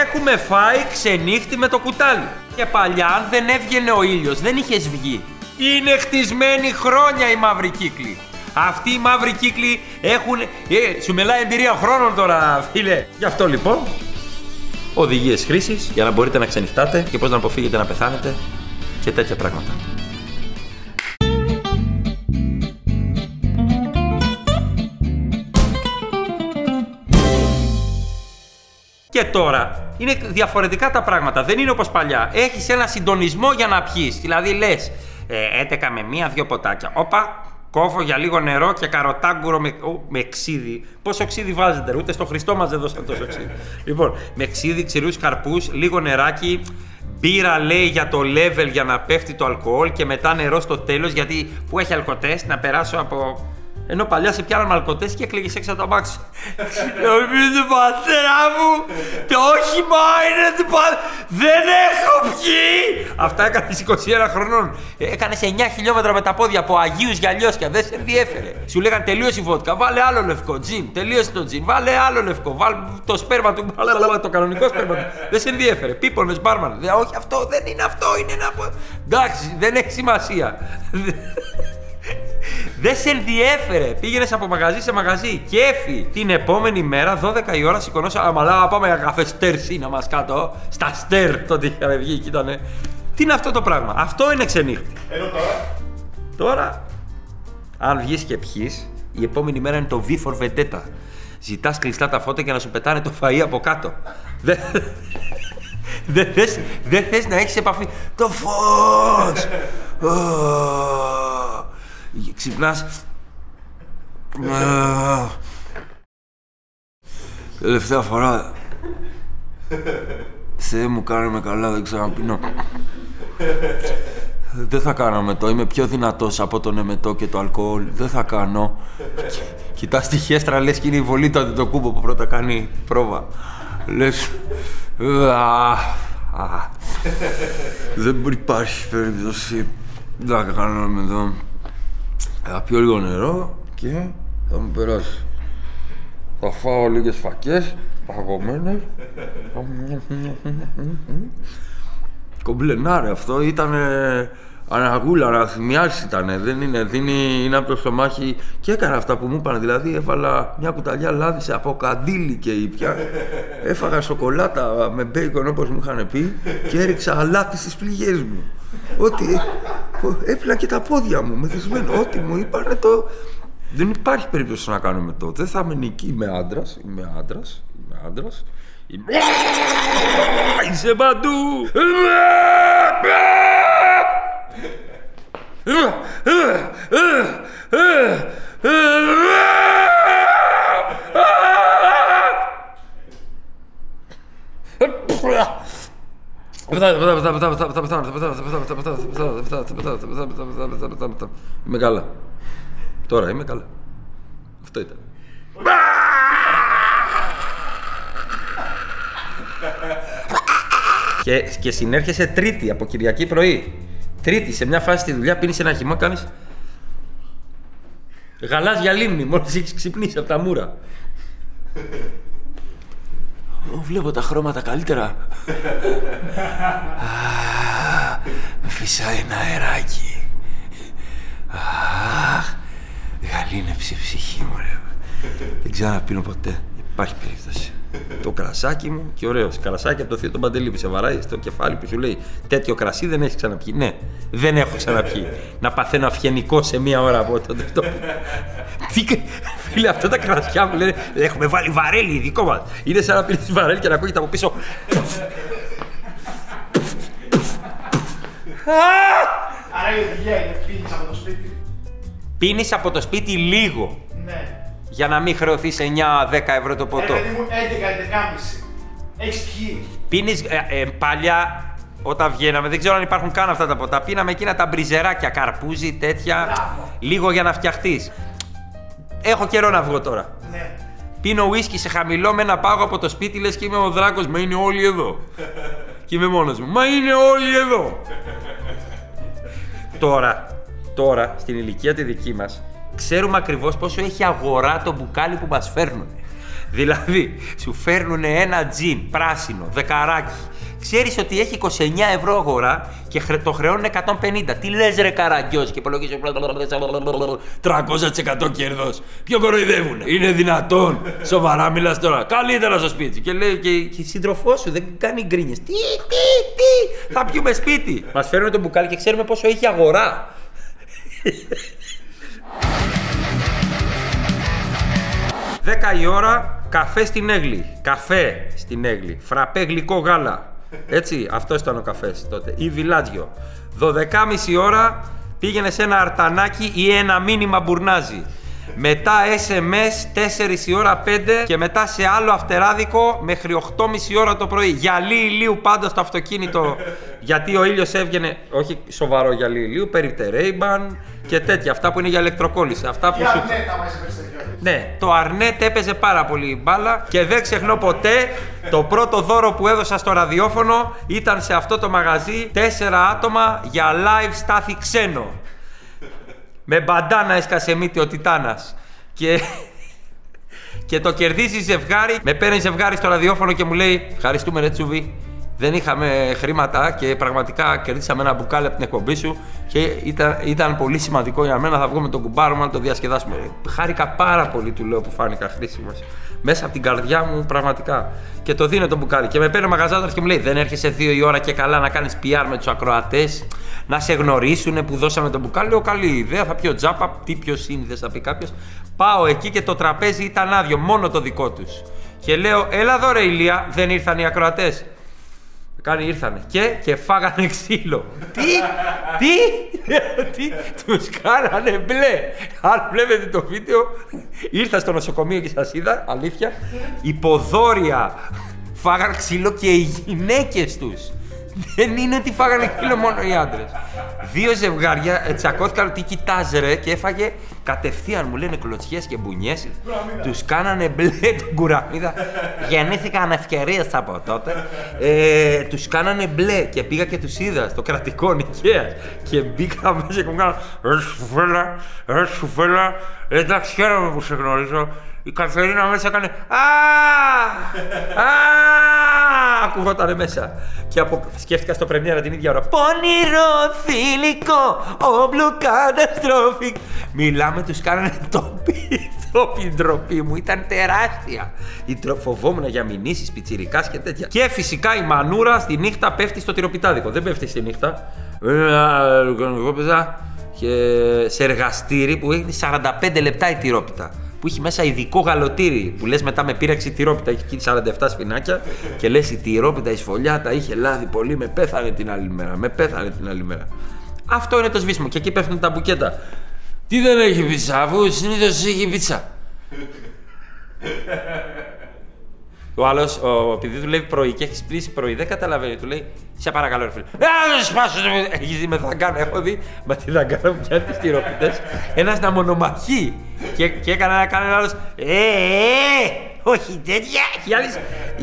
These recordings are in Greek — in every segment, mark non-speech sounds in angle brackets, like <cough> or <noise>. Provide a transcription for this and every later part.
Έχουμε φάει ξενύχτη με το κουτάλι. Και παλιά, αν δεν έβγαινε ο ήλιο, δεν είχε βγει. Είναι χτισμένοι χρόνια οι μαύροι κύκλοι. Αυτοί οι μαύροι κύκλοι έχουν. Ε, σου μιλάει εμπειρία χρόνων τώρα, φίλε. Γι' αυτό λοιπόν. Οδηγίε χρήση για να μπορείτε να ξενυχτάτε και πώ να αποφύγετε να πεθάνετε και τέτοια πράγματα. Και τώρα είναι διαφορετικά τα πράγματα. Δεν είναι όπως παλιά. Έχεις ένα συντονισμό για να πιεις. Δηλαδή λες, ε, έτεκα με μία-δύο ποτάκια. Όπα, κόφω για λίγο νερό και καροτάγκουρο με, ο, με ξύδι. Πόσο ξύδι βάζετε, ούτε στο Χριστό μας δεν δώσαν τόσο ξύδι. λοιπόν, με ξύδι, ξηρούς καρπούς, λίγο νεράκι. Μπύρα λέει για το level για να πέφτει το αλκοόλ και μετά νερό στο τέλος γιατί που έχει αλκοτέστ να περάσω από ενώ παλιά σε πιάναν αλκοτέ και έκλαιγες έξω από το αμάξι. Νομίζω πατέρα μου, το όχημα είναι του πατέρα. Δεν έχω πιει! Αυτά έκανες 21 χρονών. Έκανες 9 χιλιόμετρα με τα πόδια από Αγίους για λιώσια. Δεν σε ενδιέφερε. Σου λέγανε τελείωσε η βότκα. Βάλε άλλο λευκό τζιν. Τελείωσε το τζιν. Βάλε άλλο λευκό. Βάλε το σπέρμα του. Το κανονικό σπέρμα του. Δεν σε ενδιέφερε. Πίπονε μπάρμαν. Όχι αυτό, δεν είναι αυτό. Είναι ένα. Εντάξει, δεν έχει σημασία. Δεν σε ενδιέφερε. Πήγαινες από μαγαζί σε μαγαζί. Κέφι. Την επόμενη μέρα, 12 η ώρα, σηκωνόσα. Αμαλά, πάμε για καφέ στέρ να μας κάτω. Στα στέρ τότε είχαμε βγει και ήταν. Τι είναι αυτό το πράγμα; Αυτό είναι ξενύχτη. Ενώ τώρα. Τώρα, αν βγεις και πιει, η επόμενη μέρα είναι το V for Vendetta. Ζητάς κλειστά τα φώτα και να σου πετάνε το φαΐ από κάτω. Δεν δε θες, δε θες να έχεις επαφή. Το φως! Ξυπνάς. Τελευταία φορά. Θεέ μου κάνουμε καλά, δεν ξαναπίνω. Δεν θα κάνω με το. Είμαι πιο δυνατός από τον εμετό και το αλκοόλ. Δεν θα κάνω. Κοιτάς τη χέστρα, λες και είναι η βολή τότε το κούμπο που πρώτα κάνει πρόβα. Λες... Δεν υπάρχει περίπτωση να κάνουμε εδώ. Θα πιω λίγο νερό και θα μου περάσει. Θα φάω λίγες φακές, παγωμένες. Κομπλενάρε αυτό, ήταν αναγούλα, αναθυμιάσει ήταν. Δεν είναι, δίνει, είναι από το στομάχι και έκανα αυτά που μου είπαν. Δηλαδή έβαλα μια κουταλιά λάδι από καντήλι και ήπια. Έφαγα σοκολάτα με μπέικον όπως μου είχαν πει και έριξα αλάτι στις πληγές μου. Ότι έπλα και τα πόδια μου μεθυσμένο. Ό,τι μου είπαν το... Δεν υπάρχει περίπτωση να κάνουμε το. Δεν θα είμαι νική. Είμαι άντρα. Είμαι άντρα. Είμαι άντρα. Είμαι... Είσαι παντού! Είμαι καλά. Τώρα είμαι καλά. Αυτό ήταν. Και, και συνέρχεσαι τρίτη από Κυριακή πρωί. Τρίτη, σε μια φάση στη δουλειά πίνεις ένα χυμό, κάνεις. Γαλάζια λίμνη, μόλις έχεις ξυπνήσει από τα μούρα. Βλέπω τα χρώματα καλύτερα. Με φυσάει ένα αεράκι. Αχ, γαλήνεψε η ψυχή μου, ρε. Δεν ξαναπίνω ποτέ. Υπάρχει περίπτωση το κρασάκι μου και ωραίο. Κρασάκι από το θείο τον Παντελή που σε βαράει στο κεφάλι που σου λέει Τέτοιο κρασί δεν έχεις ξαναπιεί. Ναι, δεν έχω ξαναπιεί. να παθαίνω αυγενικό σε μία ώρα από το αυτό. <laughs> Τι φίλε, αυτά τα κρασιά μου λένε Έχουμε βάλει βαρέλι δικό μας. Είναι σαν να πίνεις βαρέλι και να ακούγεται από πίσω. Άρα η οδηγία είναι πίνεις από το σπίτι. Πίνεις από το σπίτι λίγο. Ναι για να μην χρεωθεί 9-10 ευρώ το ποτό. Ε, μου 11-11,5. Έχεις πιει. Πίνεις ε, ε, παλιά όταν βγαίναμε, δεν ξέρω αν υπάρχουν καν αυτά τα ποτά. Πίναμε εκείνα τα μπριζεράκια, καρπούζι, τέτοια. Λίγο για να φτιαχτείς. Έχω καιρό να βγω τώρα. Ναι. Πίνω ουίσκι σε χαμηλό με ένα πάγο από το σπίτι, λες και είμαι ο δράκος. Μα είναι όλοι εδώ. <laughs> και είμαι μόνος μου. Μα είναι όλοι εδώ. τώρα, τώρα, στην ηλικία τη δική μας, ξέρουμε ακριβώς πόσο έχει αγορά το μπουκάλι που μας φέρνουν. Δηλαδή, σου φέρνουν ένα τζιν πράσινο, δεκαράκι. Ξέρεις ότι έχει 29 ευρώ αγορά και χρε- το χρεώνουν 150. Τι λες, ρε καραγκιό, και υπολογίζεις 300% κέρδος. Ποιο κοροϊδεύουν. Είναι δυνατόν. Σοβαρά μιλάς τώρα. Καλύτερα στο σπίτι. Και λέει και, και η σύντροφό σου δεν κάνει γκρίνιες. Τι, τι, τι. Θα πιούμε σπίτι. Μας φέρνουν το μπουκάλι και ξέρουμε πόσο έχει αγορά. 10 η ώρα, καφέ στην Έγλη. Καφέ στην Έγλη. Φραπέ γλυκό γάλα. Έτσι, αυτός ήταν ο καφές τότε. Ή βιλάτζιο. 12.30 ώρα πήγαινε σε ένα αρτανάκι ή ένα μήνυμα μπουρνάζι. Μετά SMS 4 η ώρα 5 και μετά σε άλλο αυτεράδικο μέχρι 8.30 ώρα το πρωί. Γυαλί ηλίου πάντα στο αυτοκίνητο γιατί ο ήλιος έβγαινε, όχι σοβαρό γυαλί ηλίου, περιπτερέιμπαν και τέτοια. Αυτά που είναι για ηλεκτροκόλληση. Αυτά που Για σου ναι, τα βάζει περιστεριό. ναι, το Αρνέτ έπαιζε πάρα πολύ μπάλα και δεν ξεχνώ ποτέ το πρώτο δώρο που έδωσα στο ραδιόφωνο ήταν σε αυτό το μαγαζί τέσσερα άτομα για live στάθη ξένο. Με μπαντάνα έσκασε μύτη ο Τιτάνας. Και, και το κερδίζει ζευγάρι. Με παίρνει ζευγάρι στο ραδιόφωνο και μου λέει Ευχαριστούμε ρε Τσούβι. Δεν είχαμε χρήματα και πραγματικά κερδίσαμε ένα μπουκάλι από την εκπομπή σου και ήταν, ήταν πολύ σημαντικό για μένα. Θα βγω με τον κουμπάρο μου να το διασκεδάσουμε. Χάρηκα πάρα πολύ, του λέω που φάνηκα χρήσιμος. Μέσα από την καρδιά μου, πραγματικά. Και το δίνω το μπουκάλι. Και με παίρνει ο μαγαζάτρο και μου λέει: Δεν έρχεσαι δύο η ώρα και καλά να κάνεις PR με τους ακροατές, να σε γνωρίσουν που δώσαμε το μπουκάλι. Λέω: Καλή ιδέα, θα πιω τζάπα. Τι πιο σύνηθες, θα πει κάποιος. Πάω εκεί και το τραπέζι ήταν άδειο, μόνο το δικό τους. Και λέω: Έλα εδώ, ρε ηλία, δεν ήρθαν οι ακροατές. Κάνει ήρθανε και, και φάγανε ξύλο. τι, τι, τι, τους κάνανε μπλε. Αν βλέπετε το βίντεο, ήρθα στο νοσοκομείο και σας είδα, αλήθεια, υποδόρια φάγανε ξύλο και οι γυναίκες τους. Δεν είναι ότι φάγανε ξύλο μόνο οι άντρες. Δύο ζευγάρια ε, τσακώθηκαν τι κοιτάς ρε και έφαγε κατευθείαν μου λένε κλωτσιές και μπουνιές. Τους κάνανε μπλε <laughs> την κουραμίδα. Γεννήθηκαν ευκαιρίες από τότε. Ε, τους κάνανε μπλε και πήγα και τους είδα στο κρατικό νοικίας. Και μπήκα μέσα και μου κάνανε ρε σουφέλα, ρε σουφέλα. Εντάξει χαίρομαι που σε γνωρίζω. Η Καθερίνα μέσα έκανε Α! Α! Ακουγότανε μέσα. Και από... σκέφτηκα στο πρεμιέρα την ίδια ώρα. Πονηρό θηλυκό, όμπλου καταστροφή. Μιλάμε, τους κάνανε τοπί. Τοπί ντροπή μου ήταν τεράστια. Η τρο... Φοβόμουν για μηνύσεις, πιτσιρικάς και τέτοια. Και φυσικά η μανούρα στη νύχτα πέφτει στο τυροπιτάδικο. Δεν πέφτει στη νύχτα. Εγώ πέσα και σε εργαστήρι που έχει 45 λεπτά η τυρόπιτα που έχει μέσα ειδικό γαλοτήρι που λες μετά με πήραξε η τυρόπιτα, έχει εκεί 47 σφινάκια και λες η τυρόπιτα, η σφολιά τα είχε λάδι πολύ, με πέθανε την άλλη μέρα, με πέθανε την άλλη μέρα. Αυτό είναι το σβήσιμο και εκεί πέφτουν τα μπουκέτα. Τι δεν έχει πίτσα, αφού συνήθως έχει πίτσα. Ο άλλος, επειδή δουλεύει πρωί και έχεις σπίσει πρωί, δεν καταλαβαίνει. Του λέει: Σε παρακαλώ, ρε φίλε. Α, δεν σπάσω. Έχει δει με δαγκάνα. Έχω δει με τη δαγκάνα μου πιάνει τις τυρόπιτε. Ένας να μονομαχεί. Και, και έκανε να κάνει ένα άλλος. Ε, ε, όχι τέτοια. Και η άλλη,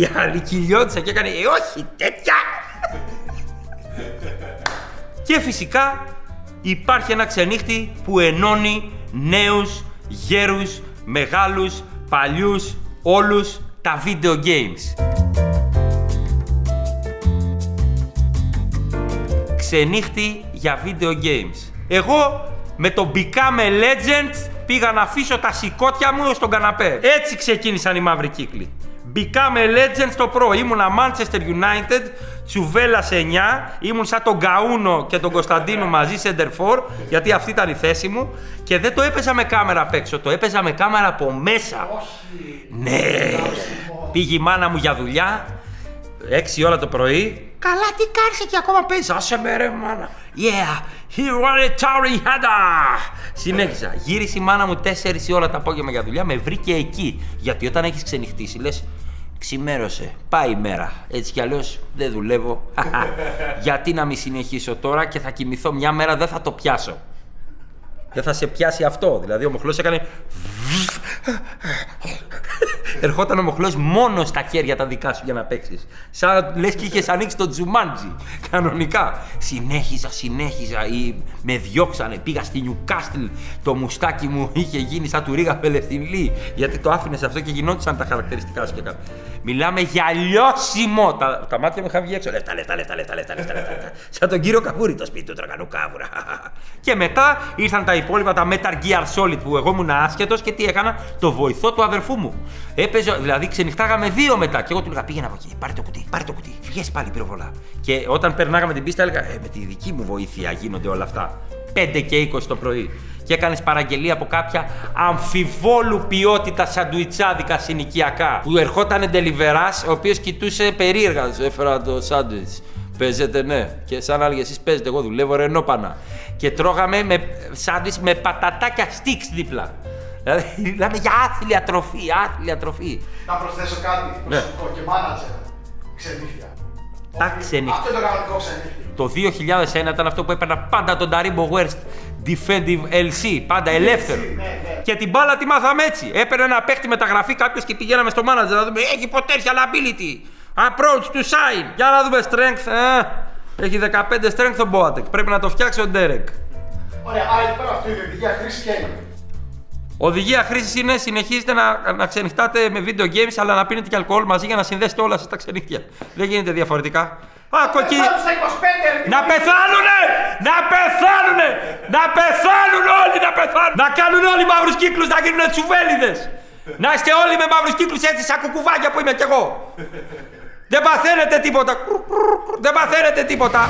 η άλλη κυλιώτησα και έκανε. Ε, όχι τέτοια. και φυσικά υπάρχει ένα ξενύχτη που ενώνει νέους, γέρους, μεγάλους, παλιούς, όλους τα video games. Ξενύχτη για video games. Εγώ με το Become a Legend πήγα να αφήσω τα σηκώτια μου στον καναπέ. Έτσι ξεκίνησαν οι μαύροι κύκλοι. Become a Legend στο Pro. Ήμουνα Manchester United, τσουβέλα σε 9. Ήμουν σαν τον Καούνο και τον Κωνσταντίνο μαζί center for, γιατί αυτή ήταν η θέση μου. Και δεν το έπαιζα με κάμερα απ' έξω, το έπαιζα με κάμερα από μέσα. Ναι. Πήγε η μάνα μου για δουλειά, 6 ώρα το πρωί. Καλά, τι κάνεις εκεί ακόμα παίζεις; Άσε με ρε μάνα. Yeah, here are a towering header. Συνέχισα. Γύρισε η μάνα μου 4 ώρα το απόγευμα για δουλειά, με βρήκε εκεί. Γιατί όταν έχεις ξενυχτήσει, λες, ξημέρωσε, πάει η μέρα. Έτσι κι αλλιώς δεν δουλεύω. <laughs> Γιατί να μην συνεχίσω τώρα και θα κοιμηθώ μια μέρα, δεν θα το πιάσω. Δεν θα σε πιάσει αυτό. Δηλαδή ο μοχλός έκανε <laughs> ερχόταν ο μοχλός μόνος στα χέρια τα δικά σου για να παίξεις. Σαν λες και είχες ανοίξει το τζουμάντζι. Κανονικά. Συνέχιζα, συνέχιζα. Ή με διώξανε. Πήγα στη Νιουκάστιλ. Το μουστάκι μου είχε γίνει σαν του Ρίγα Πελευθυνλή. Γιατί το άφηνες αυτό και γινόντουσαν τα χαρακτηριστικά σου και κάτι. Μιλάμε για λιώσιμο. Τα, τα μάτια μου είχαν βγει έξω. Λεφτά, λεφτά, λεφτά, λεφτά, λεφτά, λεφτά, λεφτά. Σαν τον κύριο Καβούρη το σπίτι του τραγανού κάβουρα. και μετά ήρθαν τα υπόλοιπα τα Metal Gear Solid που εγώ ήμουν άσχετο και τι έκανα, το βοηθό του αδερφού μου. Έπαιζε, δηλαδή ξενυχτάγαμε δύο μετά. Και εγώ του έλεγα πήγαινα από εκεί, πάρε το κουτί, πάρε το κουτί, βγες πάλι πυροβολά. Και όταν περνάγαμε την πίστα έλεγα, ε, με τη δική μου βοήθεια γίνονται όλα αυτά. 5 και 20 το πρωί. Και έκανες παραγγελία από κάποια αμφιβόλου ποιότητα σαντουιτσάδικα συνοικιακά. Που ερχόταν ντελιβεράς, ο οποίος κοιτούσε περίεργα. Σου έφερα το σάντουιτς. Παίζετε, ναι. Και σαν άλλοι εσείς παίζετε, εγώ δουλεύω ρενόπανα. Και τρώγαμε με σάντουιτς με πατατάκια στίξ δίπλα. Δηλαδή, μιλάμε για άθλια τροφή, άθλια τροφή. Να προσθέσω κάτι. Ναι. Προσωπικό και μάνατζερ. Ξενύχια. Τα Όχι, ξενύχια. Αυτό είναι το κανονικό ξενύχια. Το 2001 ήταν αυτό που έπαιρνα πάντα τον Taribo West Defensive LC, πάντα ελεύθερο. ναι, ναι. Και την μπάλα τη μάθαμε έτσι. Έπαιρνε ένα παίχτη μεταγραφή κάποιος και πηγαίναμε στο manager να δούμε. Έχει potential ability. Approach to sign. Για να δούμε strength. Ε, έχει 15 strength ο Boateng. Πρέπει να το φτιάξει ο Derek. Ωραία, άρα εκεί πέρα αυτό είναι η οδηγία χρήση και έλλειμμα. Οδηγία χρήσης είναι συνεχίζετε να, να ξενυχτάτε με video games αλλά να πίνετε και αλκοόλ μαζί για να συνδέσετε όλα σας τα ξενύχτια. Δεν γίνεται διαφορετικά. Α, κοκκι... Πάμε στα 25 ρε, Να πεθάνουνε! Να πεθάνουνε! Να πεθάνουν όλοι να πεθάνουν! Να κάνουν όλοι μαύρους κύκλους να γίνουν τσουβέλιδες! Να είστε όλοι με μαύρους κύκλους έτσι σαν κουκουβάκια που είμαι κι εγώ! Δεν παθαίνετε τίποτα! Δεν παθαίνετε τίποτα!